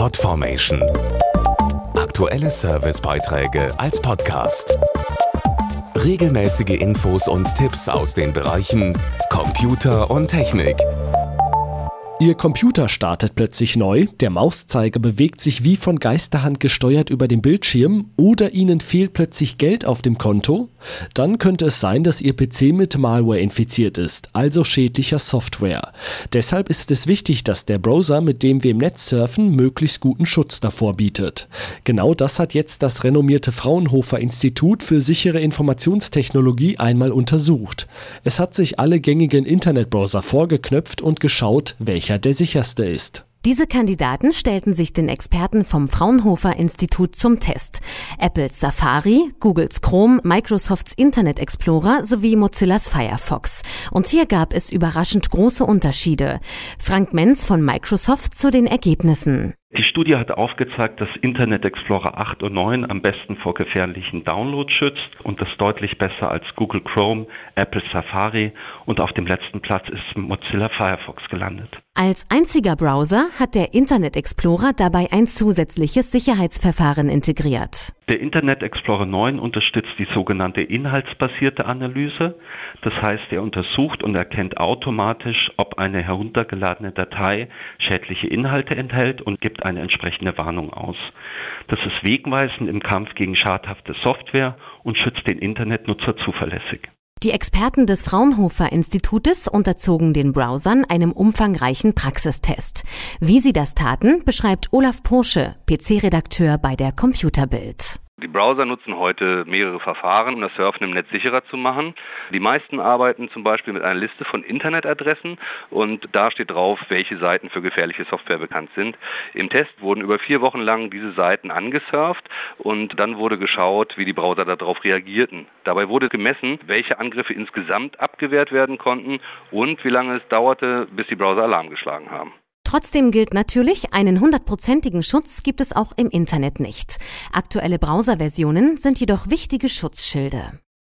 Podformation. Aktuelle Servicebeiträge als Podcast. Regelmäßige Infos und Tipps aus den Bereichen Computer und Technik. Ihr Computer startet plötzlich neu, der Mauszeiger bewegt sich wie von Geisterhand gesteuert über dem Bildschirm oder Ihnen fehlt plötzlich Geld auf dem Konto? Dann könnte es sein, dass Ihr PC mit Malware infiziert ist, also schädlicher Software. Deshalb ist es wichtig, dass der Browser, mit dem wir im Netz surfen, möglichst guten Schutz davor bietet. Genau das hat jetzt das renommierte Fraunhofer Institut für sichere Informationstechnologie einmal untersucht. Es hat sich alle gängigen Internetbrowser vorgeknöpft und geschaut, welcher welcher der sicherste ist. Diese Kandidaten stellten sich den Experten vom Fraunhofer Institut zum Test. Apples Safari, Googles Chrome, Microsofts Internet Explorer sowie Mozillas Firefox. Und hier gab es überraschend große Unterschiede. Frank Menz von Microsoft zu den Ergebnissen. Die Studie hat aufgezeigt, dass Internet Explorer 8 und 9 am besten vor gefährlichen Downloads schützt und das deutlich besser als Google Chrome, Apple Safari und auf dem letzten Platz ist Mozilla Firefox gelandet. Als einziger Browser hat der Internet Explorer dabei ein zusätzliches Sicherheitsverfahren integriert. Der Internet Explorer 9 unterstützt die sogenannte inhaltsbasierte Analyse. Das heißt, er untersucht und erkennt automatisch, ob eine heruntergeladene Datei schädliche Inhalte enthält und gibt eine entsprechende Warnung aus. Das ist wegweisend im Kampf gegen schadhafte Software und schützt den Internetnutzer zuverlässig. Die Experten des Fraunhofer Institutes unterzogen den Browsern einem umfangreichen Praxistest. Wie sie das taten, beschreibt Olaf Porsche, PC-Redakteur bei der Computerbild. Die Browser nutzen heute mehrere Verfahren, um das Surfen im Netz sicherer zu machen. Die meisten arbeiten zum Beispiel mit einer Liste von Internetadressen und da steht drauf, welche Seiten für gefährliche Software bekannt sind. Im Test wurden über vier Wochen lang diese Seiten angesurft und dann wurde geschaut, wie die Browser darauf reagierten. Dabei wurde gemessen, welche Angriffe insgesamt abgewehrt werden konnten und wie lange es dauerte, bis die Browser Alarm geschlagen haben. Trotzdem gilt natürlich, einen hundertprozentigen Schutz gibt es auch im Internet nicht. Aktuelle Browserversionen sind jedoch wichtige Schutzschilde.